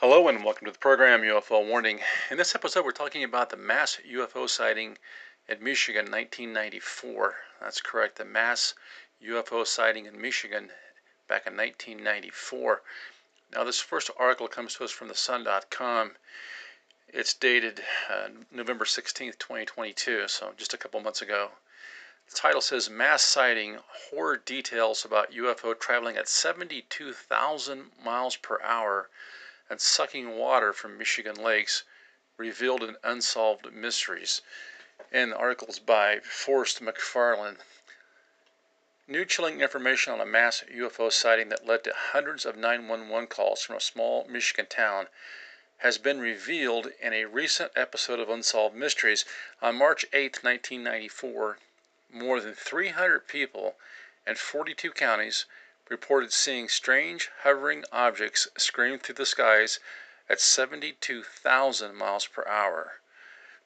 Hello and welcome to the program UFO Warning. In this episode, we're talking about the mass UFO sighting in Michigan 1994. That's correct, the mass UFO sighting in Michigan back in 1994. Now, this first article comes to us from the sun.com. It's dated uh, November 16th, 2022, so just a couple months ago. The title says Mass Sighting Horror Details About UFO Traveling at 72,000 Miles Per Hour and sucking water from Michigan lakes revealed in unsolved mysteries. The articles by Forrest McFarland. New chilling information on a mass UFO sighting that led to hundreds of 911 calls from a small Michigan town has been revealed in a recent episode of Unsolved Mysteries. On March 8, 1994, more than 300 people in 42 counties reported seeing strange hovering objects scream through the skies at 72,000 miles per hour.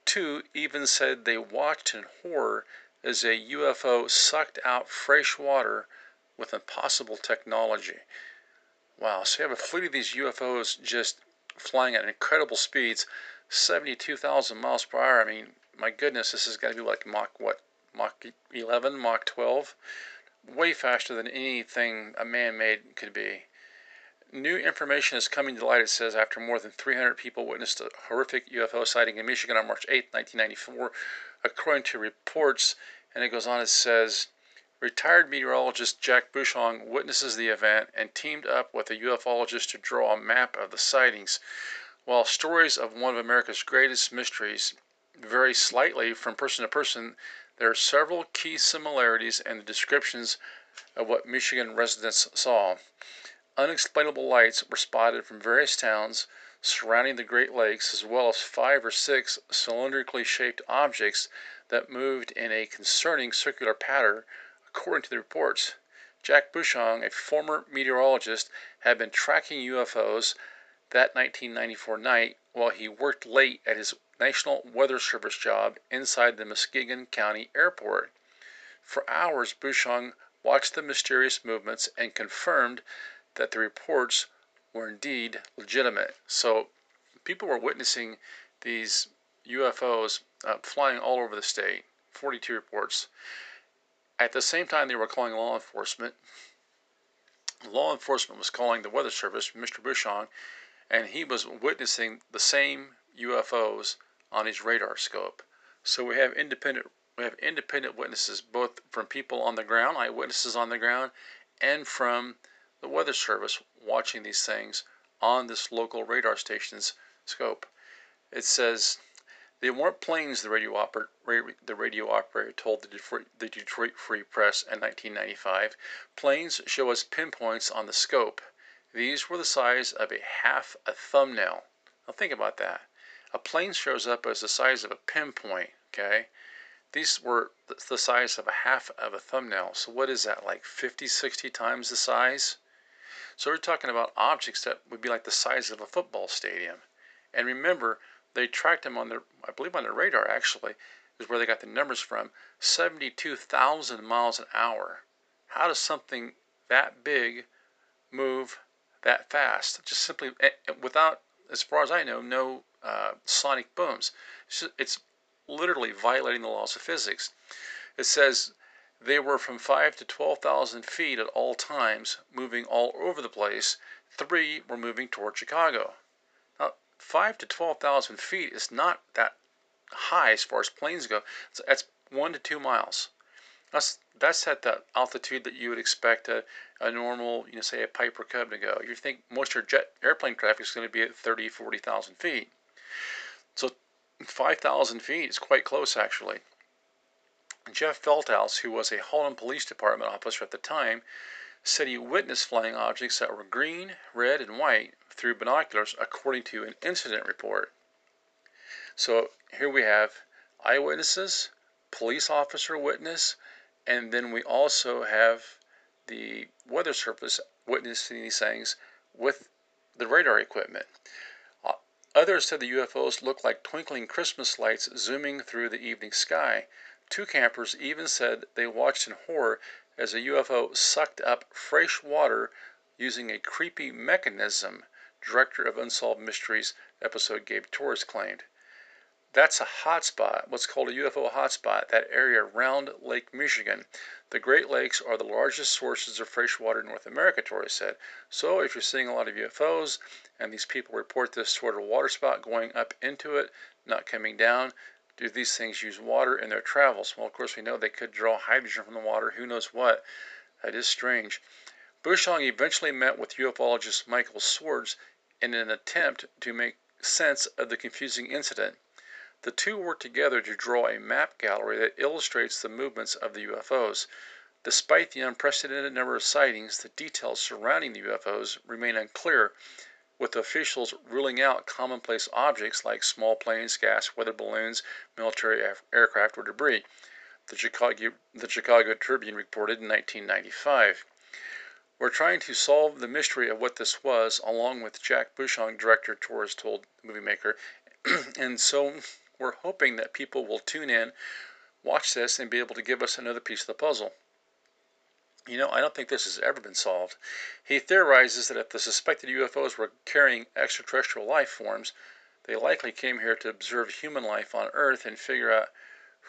Two even said they watched in horror as a UFO sucked out fresh water with impossible technology. Wow, so you have a fleet of these UFOs just flying at incredible speeds, 72,000 miles per hour. I mean, my goodness, this has got to be like Mach what? Mach 11, Mach 12? Way faster than anything a man made could be. New information is coming to light, it says, after more than 300 people witnessed a horrific UFO sighting in Michigan on March 8, 1994, according to reports. And it goes on, it says, Retired meteorologist Jack Bushong witnesses the event and teamed up with a ufologist to draw a map of the sightings. While stories of one of America's greatest mysteries vary slightly from person to person, there are several key similarities in the descriptions of what Michigan residents saw. Unexplainable lights were spotted from various towns surrounding the Great Lakes, as well as five or six cylindrically shaped objects that moved in a concerning circular pattern, according to the reports. Jack Bushong, a former meteorologist, had been tracking UFOs that 1994 night while he worked late at his National Weather Service job inside the Muskegon County Airport. For hours Bushong watched the mysterious movements and confirmed that the reports were indeed legitimate. So people were witnessing these UFOs uh, flying all over the state. 42 reports. At the same time, they were calling law enforcement. Law enforcement was calling the Weather Service, Mr. Bushong, and he was witnessing the same UFOs on his radar scope. So we have independent we have independent witnesses both from people on the ground, eyewitnesses on the ground, and from the Weather Service watching these things on this local radar station's scope. It says they weren't planes, the radio, oper- the radio operator told the Detroit, the Detroit Free Press in 1995. Planes show us pinpoints on the scope. These were the size of a half a thumbnail. Now think about that. A plane shows up as the size of a pinpoint, okay? These were the size of a half of a thumbnail. So what is that, like 50, 60 times the size? So we're talking about objects that would be like the size of a football stadium. And remember, they tracked them on their, I believe on their radar actually, is where they got the numbers from, 72,000 miles an hour. How does something that big move that fast, just simply eh, eh, without, as far as I know, no uh, sonic booms. It's, it's literally violating the laws of physics. It says they were from 5 to 12,000 feet at all times, moving all over the place. Three were moving toward Chicago. Now, 5 to 12,000 feet is not that high as far as planes go. It's, that's 1 to 2 miles. That's that's at the altitude that you would expect a, a normal, you know, say a Piper Cub to go. You think most of your jet airplane traffic is going to be at 30, 40,000 feet. So 5,000 feet is quite close, actually. Jeff Velthouse, who was a Holland Police Department officer at the time, said he witnessed flying objects that were green, red, and white through binoculars, according to an incident report. So here we have eyewitnesses, police officer witness, and then we also have the Weather Service witnessing these things with the radar equipment. Others said the UFOs looked like twinkling Christmas lights zooming through the evening sky. Two campers even said they watched in horror as a UFO sucked up fresh water using a creepy mechanism, director of Unsolved Mysteries episode Gabe Torres claimed. That's a hotspot, what's called a UFO hotspot, that area around Lake Michigan. The Great Lakes are the largest sources of fresh water in North America, Torres said. So if you're seeing a lot of UFOs and these people report this sort of water spot going up into it, not coming down, do these things use water in their travels? Well, of course, we know they could draw hydrogen from the water, who knows what. That is strange. Bushong eventually met with ufologist Michael Swords in an attempt to make sense of the confusing incident. The two worked together to draw a map gallery that illustrates the movements of the UFOs. Despite the unprecedented number of sightings, the details surrounding the UFOs remain unclear, with officials ruling out commonplace objects like small planes, gas, weather balloons, military aircraft, or debris. The Chicago, the Chicago Tribune reported in 1995. We're trying to solve the mystery of what this was, along with Jack Bushong, director Torres told the movie maker, and so we're hoping that people will tune in, watch this, and be able to give us another piece of the puzzle. You know, I don't think this has ever been solved. He theorizes that if the suspected UFOs were carrying extraterrestrial life forms, they likely came here to observe human life on Earth and figure out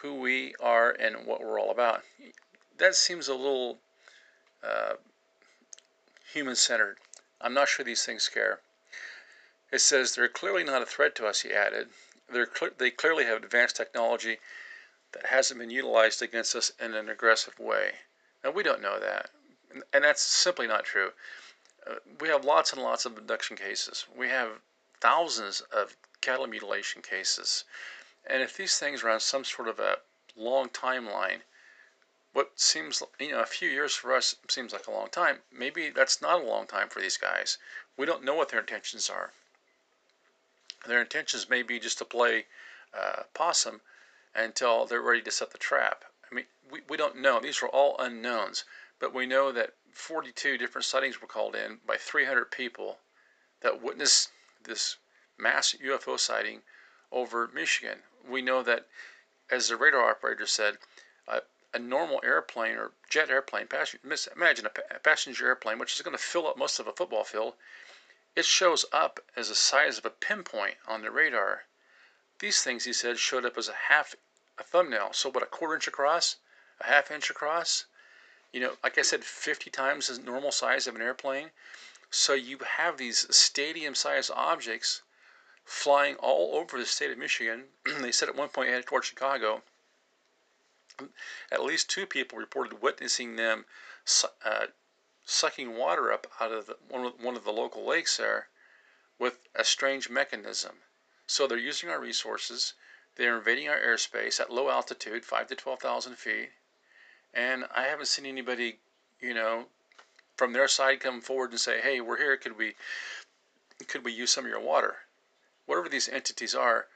who we are and what we're all about. That seems a little uh, human centered. I'm not sure these things care. It says they're clearly not a threat to us, he added they clearly have advanced technology that hasn't been utilized against us in an aggressive way. Now, we don't know that, and that's simply not true. Uh, we have lots and lots of abduction cases. We have thousands of cattle mutilation cases. And if these things are on some sort of a long timeline, what seems, you know, a few years for us seems like a long time. Maybe that's not a long time for these guys. We don't know what their intentions are. Their intentions may be just to play uh, possum until they're ready to set the trap. I mean, we, we don't know. These are all unknowns. But we know that 42 different sightings were called in by 300 people that witnessed this mass UFO sighting over Michigan. We know that, as the radar operator said, uh, a normal airplane or jet airplane, passenger, imagine a passenger airplane, which is going to fill up most of a football field, it shows up as the size of a pinpoint on the radar. These things, he said, showed up as a half a thumbnail. So what, a quarter inch across? A half inch across? You know, like I said, 50 times the normal size of an airplane. So you have these stadium-sized objects flying all over the state of Michigan. they said at one point headed toward Chicago. At least two people reported witnessing them uh, sucking water up out of the, one, of, one of the local lakes there with a strange mechanism. So they're using our resources. They're invading our airspace at low altitude, five to twelve thousand feet, and I haven't seen anybody, you know, from their side come forward and say, "Hey, we're here. Could we, could we use some of your water?" Whatever these entities are,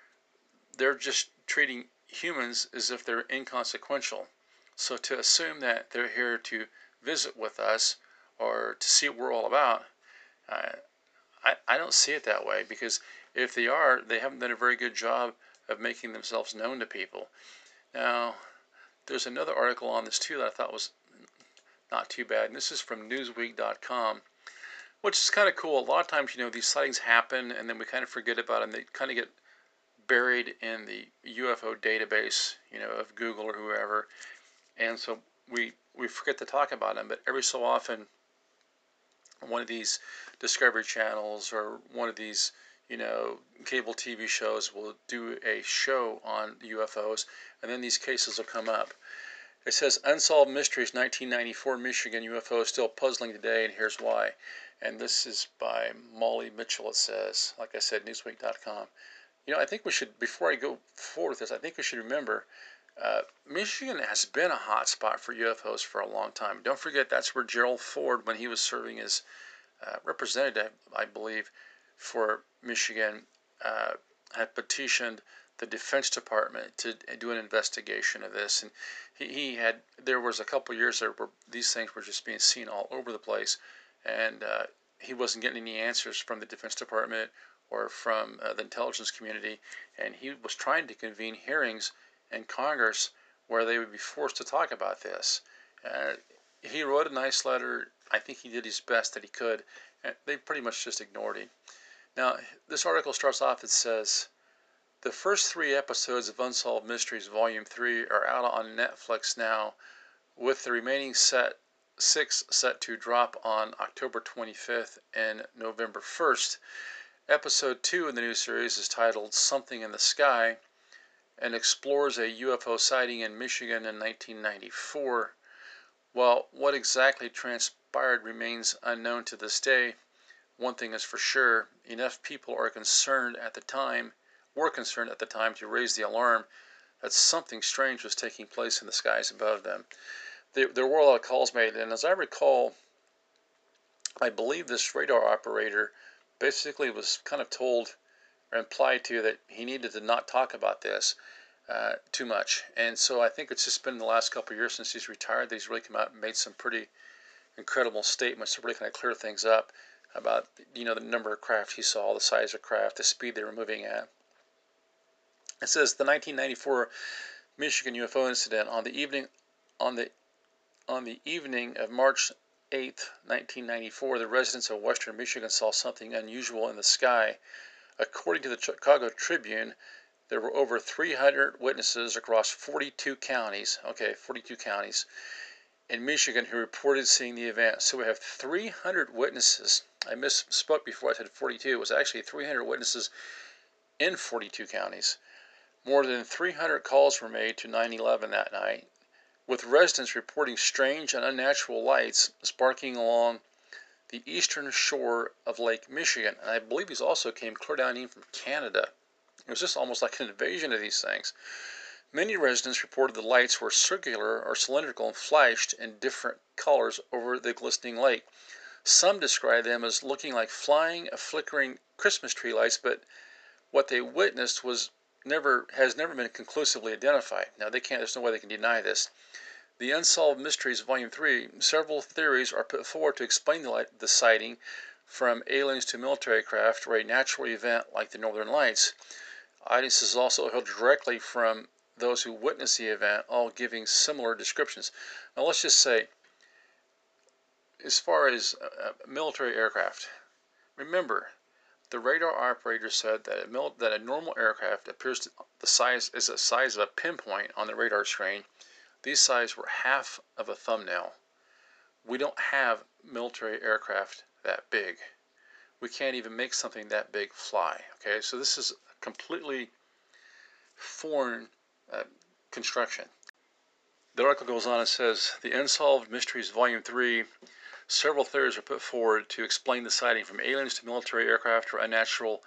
they're just treating humans as if they're inconsequential. So to assume that they're here to visit with us or to see what we're all about. Uh, I, I don't see it that way because if they are, they haven't done a very good job of making themselves known to people. Now, there's another article on this too that I thought was not too bad, and this is from Newsweek.com, which is kind of cool. A lot of times, you know, these sightings happen and then we kind of forget about them. They kind of get buried in the UFO database, you know, of Google or whoever, and so we we forget to talk about them. But every so often, one of these Discovery channels or one of these, you know, cable TV shows will do a show on UFOs, and then these cases will come up. It says Unsolved Mysteries 1994 Michigan UFO is still puzzling today, and here's why. And this is by Molly Mitchell, it says. Like I said, Newsweek.com. You know, I think we should, before I go forward with this, I think we should remember uh, Michigan has been a hot spot for UFOs for a long time. Don't forget that's where Gerald Ford, when he was serving as uh, representative, I believe, for Michigan, uh, had petitioned the Defense Department to do an investigation of this. And he, he had there was a couple years there where these things were just being seen all over the place, and uh, he wasn't getting any answers from the Defense Department or from uh, the intelligence community, and he was trying to convene hearings in Congress where they would be forced to talk about this. Uh, he wrote a nice letter. I think he did his best that he could, and they pretty much just ignored him. Now, this article starts off, it says, the first three episodes of Unsolved Mysteries Volume 3 are out on Netflix now, with the remaining set six set to drop on October 25th and November 1st. Episode 2 in the new series is titled Something in the Sky and explores a UFO sighting in Michigan in 1994. While what exactly transpired remains unknown to this day, one thing is for sure enough people are concerned at the time, were concerned at the time to raise the alarm that something strange was taking place in the skies above them. There, there were a lot of calls made, and as I recall, I believe this radar operator basically was kind of told or implied to that he needed to not talk about this uh, too much. And so I think it's just been the last couple of years since he's retired that he's really come out and made some pretty incredible statements to really kind of clear things up about you know the number of craft he saw, the size of craft, the speed they were moving at. It says the 1994 Michigan UFO incident on the evening on the on the evening of March 8, 1994, the residents of western Michigan saw something unusual in the sky. According to the Chicago Tribune, there were over 300 witnesses across 42 counties. Okay, 42 counties in Michigan who reported seeing the event. So we have 300 witnesses. I misspoke before I said 42. It was actually 300 witnesses in 42 counties. More than 300 calls were made to 911 that night, with residents reporting strange and unnatural lights sparking along the eastern shore of Lake Michigan. And I believe these also came clear down even from Canada. It was just almost like an invasion of these things. Many residents reported the lights were circular or cylindrical and flashed in different colors over the glistening lake. Some described them as looking like flying, flickering Christmas tree lights, but what they witnessed was never has never been conclusively identified. Now they can't. There's no way they can deny this. The Unsolved Mysteries, Volume Three. Several theories are put forward to explain the, sighting, from aliens to military craft or a natural event like the Northern Lights. Audiences also held directly from those who witnessed the event, all giving similar descriptions. Now, let's just say, as far as uh, military aircraft, remember the radar operator said that a, mil- that a normal aircraft appears the size is the size of a pinpoint on the radar screen. These sizes were half of a thumbnail. We don't have military aircraft that big. We can't even make something that big fly. Okay, so this is completely foreign uh, construction. The article goes on and says the Unsolved Mysteries Volume 3 several theories are put forward to explain the sighting from aliens to military aircraft or unnatural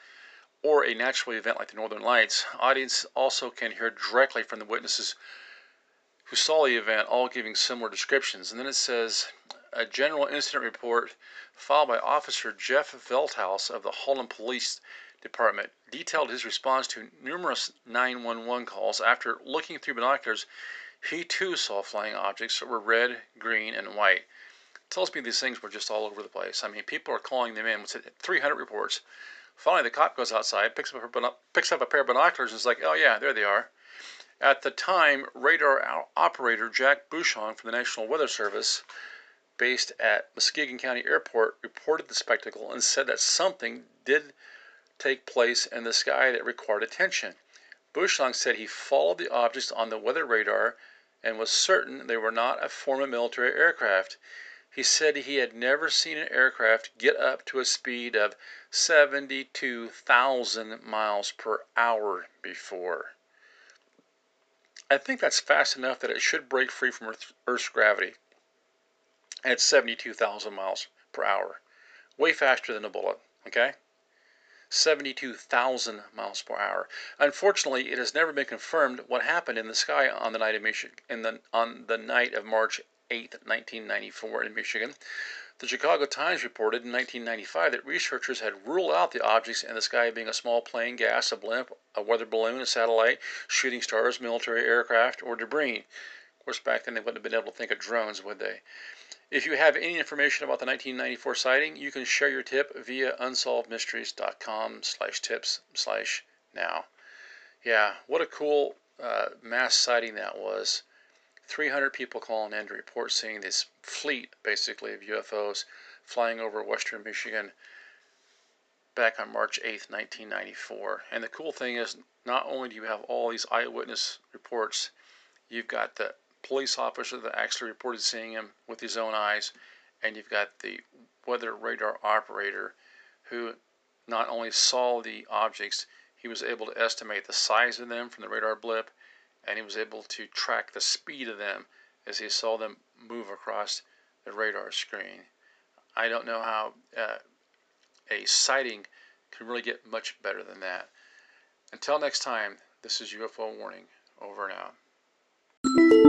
or a natural event like the Northern Lights. Audience also can hear directly from the witnesses who saw the event, all giving similar descriptions. And then it says a general incident report filed by Officer Jeff Velthouse of the Holland Police Department detailed his response to numerous 911 calls. After looking through binoculars, he too saw flying objects that were red, green, and white. It tells me these things were just all over the place. I mean, people are calling them in. with 300 reports. Finally, the cop goes outside, picks up, a, picks up a pair of binoculars, and is like, oh, yeah, there they are. At the time, radar operator Jack Bushong from the National Weather Service, based at Muskegon County Airport, reported the spectacle and said that something did take place in the sky that required attention. Bushong said he followed the objects on the weather radar and was certain they were not a form of military aircraft. He said he had never seen an aircraft get up to a speed of 72,000 miles per hour before. I think that's fast enough that it should break free from Earth's gravity at 72,000 miles per hour. Way faster than a bullet, okay? 72,000 miles per hour. Unfortunately, it has never been confirmed what happened in the sky on the night of Michigan, in the, on the night of March 8, 1994 in Michigan. The Chicago Times reported in 1995 that researchers had ruled out the objects in the sky being a small plane, gas, a blimp, a weather balloon, a satellite, shooting stars, military aircraft, or debris. Of course, back then they wouldn't have been able to think of drones, would they? If you have any information about the 1994 sighting, you can share your tip via unsolvedmysteries.com slash tips slash now. Yeah, what a cool uh, mass sighting that was. 300 people calling in to report seeing this fleet, basically, of UFOs flying over western Michigan back on March 8th, 1994. And the cool thing is, not only do you have all these eyewitness reports, you've got the police officer that actually reported seeing him with his own eyes, and you've got the weather radar operator who not only saw the objects, he was able to estimate the size of them from the radar blip and he was able to track the speed of them as he saw them move across the radar screen. I don't know how uh, a sighting can really get much better than that. Until next time, this is UFO Warning. Over and out.